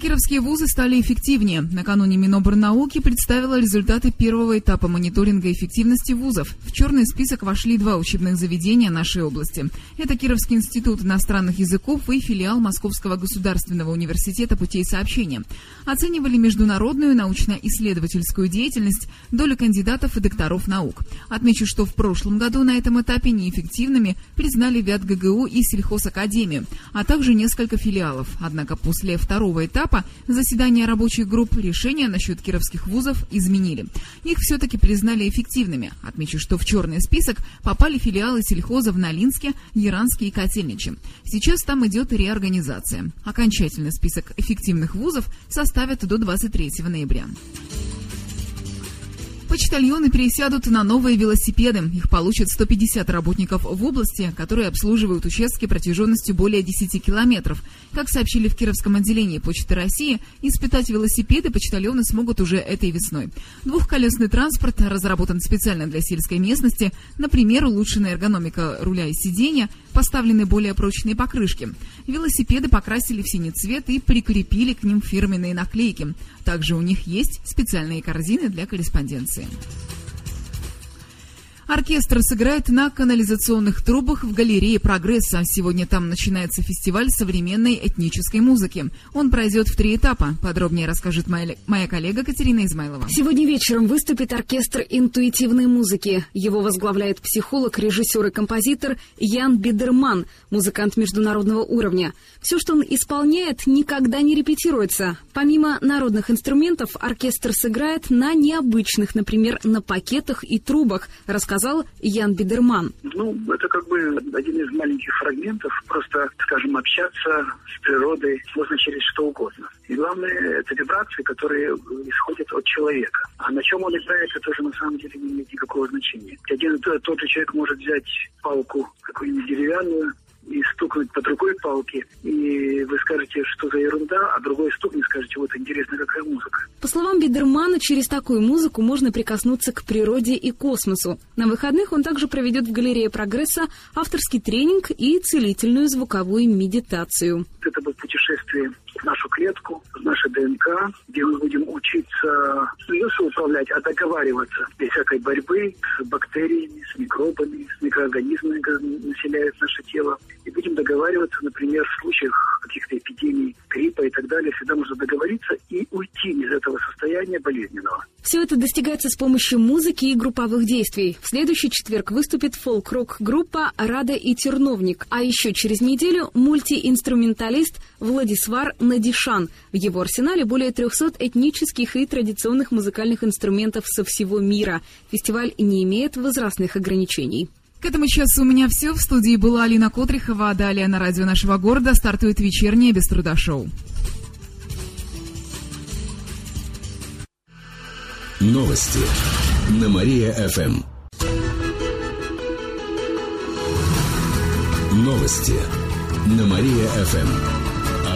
Кировские вузы стали эффективнее. Накануне Миноборнауки представила результаты первого этапа мониторинга эффективности вузов. В черный список вошли два учебных заведения нашей области. Это Кировский институт иностранных языков и филиал Московского государственного университета путей сообщения. Оценивали международную научно-исследовательскую деятельность, долю кандидатов и докторов наук. Отмечу, что в прошлом году на этом этапе неэффективными признали ВЯТ ГГУ и Сельхозакадемию, а также несколько филиалов. Однако после второго этапа этапа заседания рабочих групп решения насчет кировских вузов изменили. Их все-таки признали эффективными. Отмечу, что в черный список попали филиалы сельхоза в Налинске, Яранске и Котельниче. Сейчас там идет реорганизация. Окончательный список эффективных вузов составят до 23 ноября. Почтальоны пересядут на новые велосипеды. Их получат 150 работников в области, которые обслуживают участки протяженностью более 10 километров. Как сообщили в Кировском отделении Почты России, испытать велосипеды почтальоны смогут уже этой весной. Двухколесный транспорт разработан специально для сельской местности. Например, улучшенная эргономика руля и сиденья, поставлены более прочные покрышки. Велосипеды покрасили в синий цвет и прикрепили к ним фирменные наклейки. Также у них есть специальные корзины для корреспонденции. Оркестр сыграет на канализационных трубах в галерее «Прогресса». Сегодня там начинается фестиваль современной этнической музыки. Он пройдет в три этапа. Подробнее расскажет моя, моя коллега Катерина Измайлова. Сегодня вечером выступит оркестр интуитивной музыки. Его возглавляет психолог, режиссер и композитор Ян Бидерман, музыкант международного уровня. Все, что он исполняет, никогда не репетируется. Помимо народных инструментов, оркестр сыграет на необычных, например, на пакетах и трубах, рассказал сказал Ян Бидерман. Ну, это как бы один из маленьких фрагментов, просто, скажем, общаться с природой можно через что угодно. И главное, это вибрации, которые исходят от человека. А на чем он играет, это уже на самом деле не имеет никакого значения. Один и тот же человек может взять палку какую-нибудь деревянную, и стукнуть по другой палке, и вы скажете, что за ерунда, а другой стукнет, скажете, вот интересно, какая музыка. По словам Бидермана, через такую музыку можно прикоснуться к природе и космосу. На выходных он также проведет в галерее «Прогресса» авторский тренинг и целительную звуковую медитацию. Это будет путешествие в нашу клетку, в наше ДНК, где мы будем учиться не просто управлять, а договариваться без всякой борьбы с бактериями, с микробами, с микроорганизмами, которые населяют наше тело. И будем договариваться, например, в случаях каких-то эпидемий, гриппа и так далее. Всегда можно договориться и уйти из этого состояния болезненного. Все это достигается с помощью музыки и групповых действий. В следующий четверг выступит фолк-рок-группа «Рада и Терновник», а еще через неделю мультиинструменталист Владисвар Надишан. В его арсенале более 300 этнических и традиционных музыкальных инструментов со всего мира. Фестиваль не имеет возрастных ограничений. К этому часу у меня все. В студии была Алина Котрихова, а далее на радио нашего города стартует вечернее без труда шоу. Новости на Мария-ФМ. Новости на Мария-ФМ.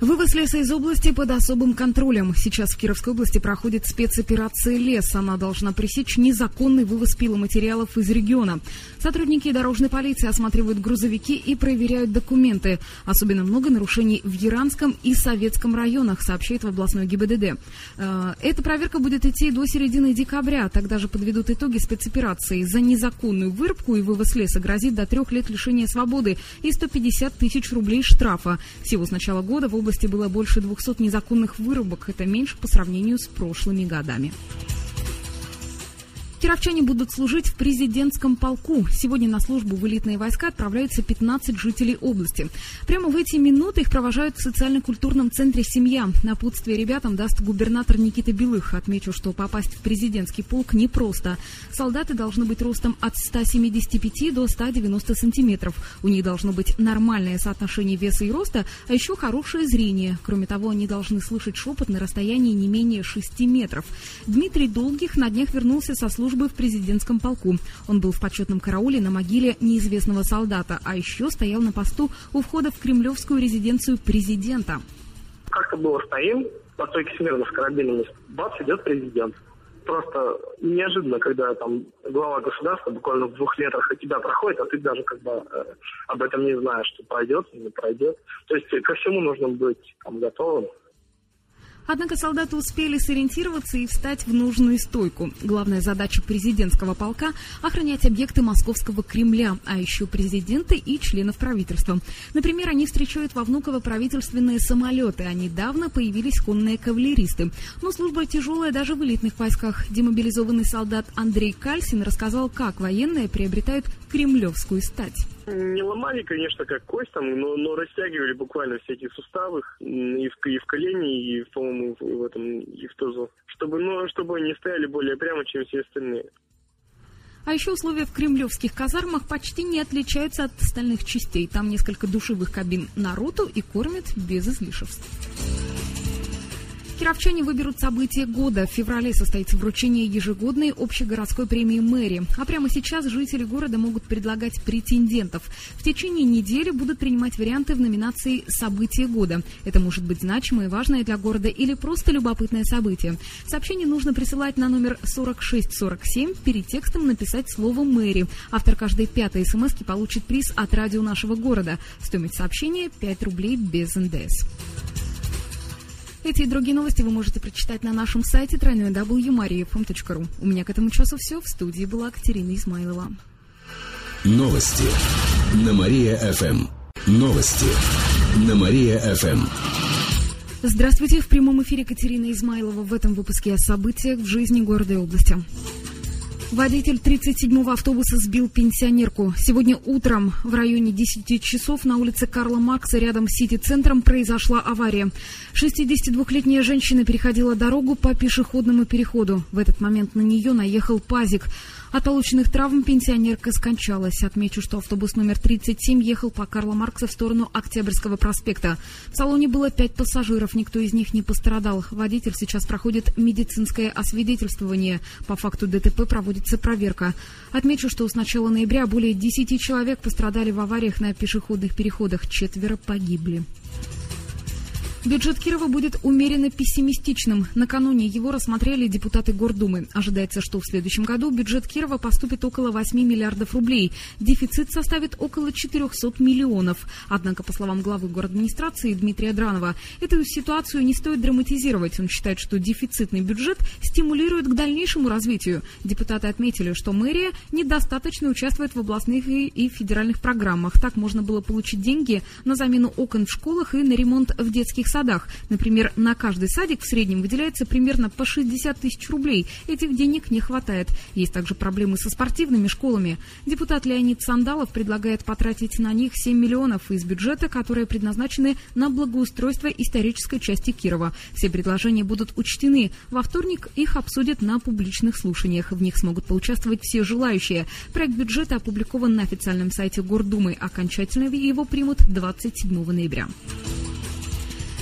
Вывоз леса из области под особым контролем. Сейчас в Кировской области проходит спецоперация «Лес». Она должна пресечь незаконный вывоз пиломатериалов из региона. Сотрудники дорожной полиции осматривают грузовики и проверяют документы. Особенно много нарушений в Яранском и Советском районах, сообщает в областной ГИБДД. Э, эта проверка будет идти до середины декабря. Тогда же подведут итоги спецоперации. За незаконную вырубку и вывоз леса грозит до трех лет лишения свободы и 150 тысяч рублей штрафа. Всего с начала года в области области было больше 200 незаконных вырубок. Это меньше по сравнению с прошлыми годами. Кировчане будут служить в президентском полку. Сегодня на службу в элитные войска отправляются 15 жителей области. Прямо в эти минуты их провожают в социально-культурном центре «Семья». Напутствие ребятам даст губернатор Никита Белых. Отмечу, что попасть в президентский полк непросто. Солдаты должны быть ростом от 175 до 190 сантиметров. У них должно быть нормальное соотношение веса и роста, а еще хорошее зрение. Кроме того, они должны слышать шепот на расстоянии не менее 6 метров. Дмитрий Долгих на днях вернулся со службы службы в президентском полку. Он был в почетном карауле на могиле неизвестного солдата, а еще стоял на посту у входа в кремлевскую резиденцию президента. Как-то было стоим, по стойке смирно с карабинами, бац, идет президент. Просто неожиданно, когда там глава государства буквально в двух метрах от тебя проходит, а ты даже как бы э, об этом не знаешь, что пройдет, не пройдет. То есть ко всему нужно быть там, готовым. Однако солдаты успели сориентироваться и встать в нужную стойку. Главная задача президентского полка – охранять объекты московского Кремля, а еще президента и членов правительства. Например, они встречают во Внуково правительственные самолеты, а недавно появились конные кавалеристы. Но служба тяжелая даже в элитных войсках. Демобилизованный солдат Андрей Кальсин рассказал, как военные приобретают кремлевскую стать. Не ломали, конечно, как кость там, но, но растягивали буквально все эти суставы и в, и в колени, и, по-моему, в этом, и в тазу. Чтобы, ну, чтобы они стояли более прямо, чем все остальные. А еще условия в кремлевских казармах почти не отличаются от остальных частей. Там несколько душевых кабин народу и кормят без излишеств. Кировчане выберут события года. В феврале состоится вручение ежегодной общегородской премии мэри. А прямо сейчас жители города могут предлагать претендентов. В течение недели будут принимать варианты в номинации «Событие года». Это может быть значимое и важное для города или просто любопытное событие. Сообщение нужно присылать на номер 4647. Перед текстом написать слово «мэри». Автор каждой пятой смс получит приз от радио нашего города. Стоимость сообщения 5 рублей без НДС. Эти и другие новости вы можете прочитать на нашем сайте www.mariafm.ru. У меня к этому часу все. В студии была Катерина Измайлова. Новости на Мария-ФМ. Новости на Мария-ФМ. Здравствуйте. В прямом эфире Катерина Измайлова. В этом выпуске о событиях в жизни города и области. Водитель 37-го автобуса сбил пенсионерку. Сегодня утром в районе 10 часов на улице Карла Маркса рядом с Сити-центром произошла авария. 62-летняя женщина переходила дорогу по пешеходному переходу. В этот момент на нее наехал пазик. От полученных травм пенсионерка скончалась. Отмечу, что автобус номер 37 ехал по Карла Маркса в сторону Октябрьского проспекта. В салоне было пять пассажиров, никто из них не пострадал. Водитель сейчас проходит медицинское освидетельствование. По факту ДТП проводится проверка. Отмечу, что с начала ноября более 10 человек пострадали в авариях на пешеходных переходах. Четверо погибли. Бюджет Кирова будет умеренно пессимистичным. Накануне его рассмотрели депутаты Гордумы. Ожидается, что в следующем году бюджет Кирова поступит около 8 миллиардов рублей. Дефицит составит около 400 миллионов. Однако, по словам главы администрации Дмитрия Дранова, эту ситуацию не стоит драматизировать. Он считает, что дефицитный бюджет стимулирует к дальнейшему развитию. Депутаты отметили, что мэрия недостаточно участвует в областных и федеральных программах. Так можно было получить деньги на замену окон в школах и на ремонт в детских детских садах. Например, на каждый садик в среднем выделяется примерно по 60 тысяч рублей. Этих денег не хватает. Есть также проблемы со спортивными школами. Депутат Леонид Сандалов предлагает потратить на них 7 миллионов из бюджета, которые предназначены на благоустройство исторической части Кирова. Все предложения будут учтены. Во вторник их обсудят на публичных слушаниях. В них смогут поучаствовать все желающие. Проект бюджета опубликован на официальном сайте Гордумы. Окончательно его примут 27 ноября.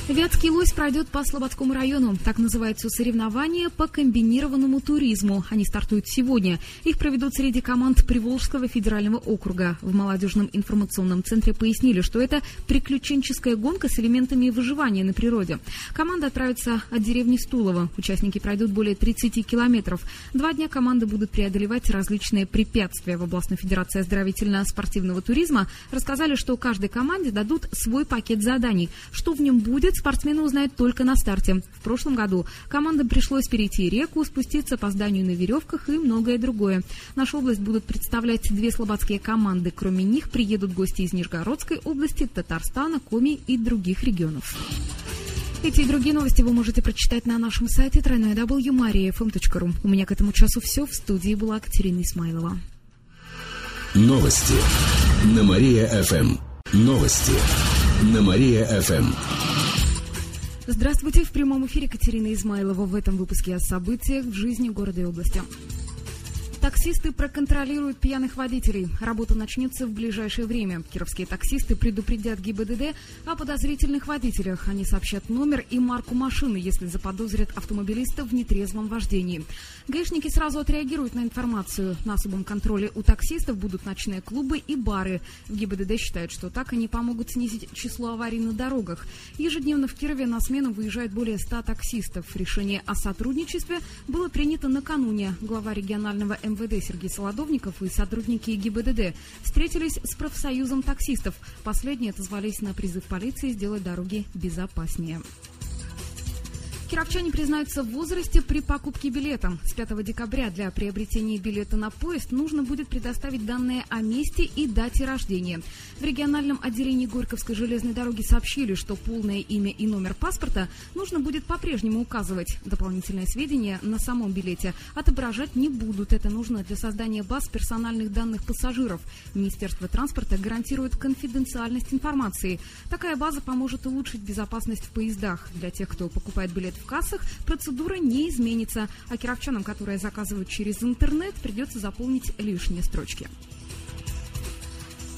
Вятский лось пройдет по Слободскому району. Так называется соревнование по комбинированному туризму. Они стартуют сегодня. Их проведут среди команд Приволжского федерального округа. В молодежном информационном центре пояснили, что это приключенческая гонка с элементами выживания на природе. Команда отправится от деревни Стулово. Участники пройдут более 30 километров. Два дня команды будут преодолевать различные препятствия. В областной федерации оздоровительно-спортивного туризма рассказали, что каждой команде дадут свой пакет заданий. Что в нем будет, спортсмены узнают только на старте. В прошлом году командам пришлось перейти реку, спуститься по зданию на веревках и многое другое. Нашу область будут представлять две слободские команды. Кроме них приедут гости из Нижегородской области, Татарстана, Коми и других регионов. Эти и другие новости вы можете прочитать на нашем сайте www.mariafm.ru. У меня к этому часу все. В студии была Катерина Исмайлова. Новости на Мария-ФМ. Новости на Мария-ФМ. Здравствуйте, в прямом эфире Катерина Измайлова в этом выпуске о событиях в жизни города и области. Таксисты проконтролируют пьяных водителей. Работа начнется в ближайшее время. Кировские таксисты предупредят ГИБДД о подозрительных водителях. Они сообщат номер и марку машины, если заподозрят автомобилиста в нетрезвом вождении. Гаишники сразу отреагируют на информацию. На особом контроле у таксистов будут ночные клубы и бары. В ГИБДД считают, что так они помогут снизить число аварий на дорогах. Ежедневно в Кирове на смену выезжает более 100 таксистов. Решение о сотрудничестве было принято накануне. Глава регионального МВД Сергей Солодовников и сотрудники ГИБДД встретились с профсоюзом таксистов. Последние отозвались на призыв полиции сделать дороги безопаснее. Кировчане признаются в возрасте при покупке билета. С 5 декабря для приобретения билета на поезд нужно будет предоставить данные о месте и дате рождения. В региональном отделении Горьковской железной дороги сообщили, что полное имя и номер паспорта нужно будет по-прежнему указывать. Дополнительные сведения на самом билете отображать не будут. Это нужно для создания баз персональных данных пассажиров. Министерство транспорта гарантирует конфиденциальность информации. Такая база поможет улучшить безопасность в поездах. Для тех, кто покупает билет в кассах, процедура не изменится, а кировчанам, которые заказывают через интернет, придется заполнить лишние строчки.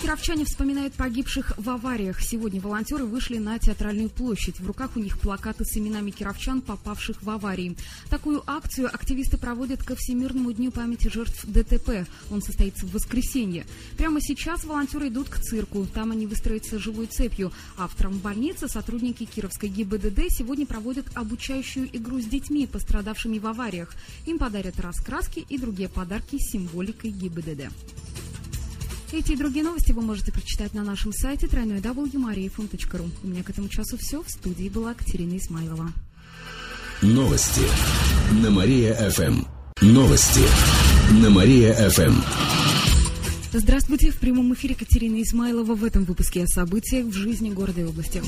Кировчане вспоминают погибших в авариях. Сегодня волонтеры вышли на театральную площадь. В руках у них плакаты с именами кировчан, попавших в аварии. Такую акцию активисты проводят ко Всемирному дню памяти жертв ДТП. Он состоится в воскресенье. Прямо сейчас волонтеры идут к цирку. Там они выстроятся живой цепью. А в травмбольнице сотрудники Кировской ГИБДД сегодня проводят обучающую игру с детьми, пострадавшими в авариях. Им подарят раскраски и другие подарки с символикой ГИБДД. Эти и другие новости вы можете прочитать на нашем сайте www.mariafm.ru. У меня к этому часу все. В студии была Катерина Измайлова. Новости на Мария-ФМ. Новости на Мария-ФМ. Здравствуйте. В прямом эфире Катерина Измайлова в этом выпуске о событиях в жизни города и области.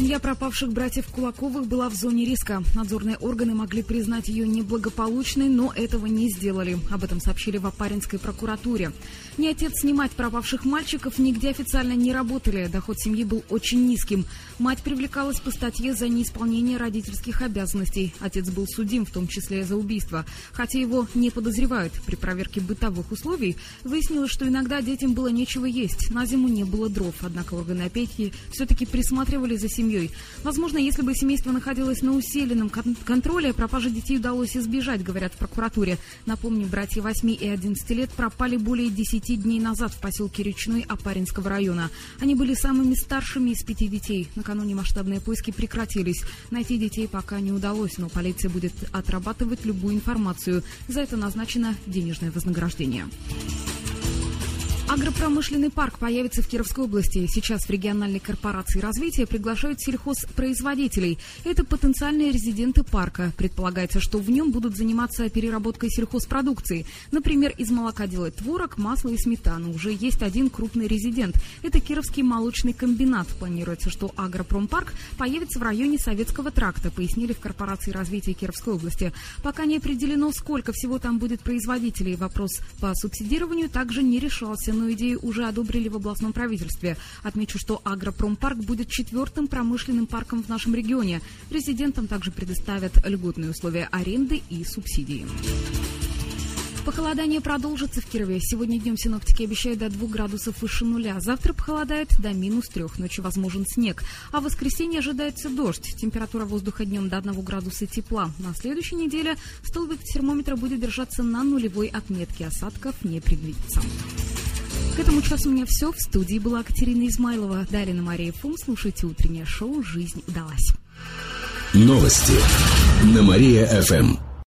Семья пропавших братьев Кулаковых была в зоне риска. Надзорные органы могли признать ее неблагополучной, но этого не сделали. Об этом сообщили в Апаринской прокуратуре. Ни отец, ни мать пропавших мальчиков нигде официально не работали. Доход семьи был очень низким. Мать привлекалась по статье за неисполнение родительских обязанностей. Отец был судим, в том числе за убийство. Хотя его не подозревают. При проверке бытовых условий выяснилось, что иногда детям было нечего есть. На зиму не было дров. Однако органы опеки все-таки присматривали за семьей семьей. Возможно, если бы семейство находилось на усиленном кон- контроле, пропажи детей удалось избежать, говорят в прокуратуре. Напомню, братья 8 и 11 лет пропали более 10 дней назад в поселке Речной Апаринского района. Они были самыми старшими из пяти детей. Накануне масштабные поиски прекратились. Найти детей пока не удалось, но полиция будет отрабатывать любую информацию. За это назначено денежное вознаграждение. Агропромышленный парк появится в Кировской области. Сейчас в региональной корпорации развития приглашают сельхозпроизводителей. Это потенциальные резиденты парка. Предполагается, что в нем будут заниматься переработкой сельхозпродукции. Например, из молока делать творог, масло и сметану. Уже есть один крупный резидент. Это Кировский молочный комбинат. Планируется, что агропромпарк появится в районе Советского тракта, пояснили в корпорации развития Кировской области. Пока не определено, сколько всего там будет производителей. Вопрос по субсидированию также не решался но идею уже одобрили в областном правительстве. Отмечу, что агропромпарк будет четвертым промышленным парком в нашем регионе. Резидентам также предоставят льготные условия аренды и субсидии. Похолодание продолжится в Кирове. Сегодня днем синоптики обещают до 2 градусов выше нуля. Завтра похолодает до минус 3. Ночью возможен снег. А в воскресенье ожидается дождь. Температура воздуха днем до 1 градуса тепла. На следующей неделе столбик термометра будет держаться на нулевой отметке. Осадков не предвидится. К этому часу у меня все. В студии была Катерина Измайлова. Далее Мария Фум. Слушайте утреннее шоу «Жизнь удалась». Новости на Мария-ФМ.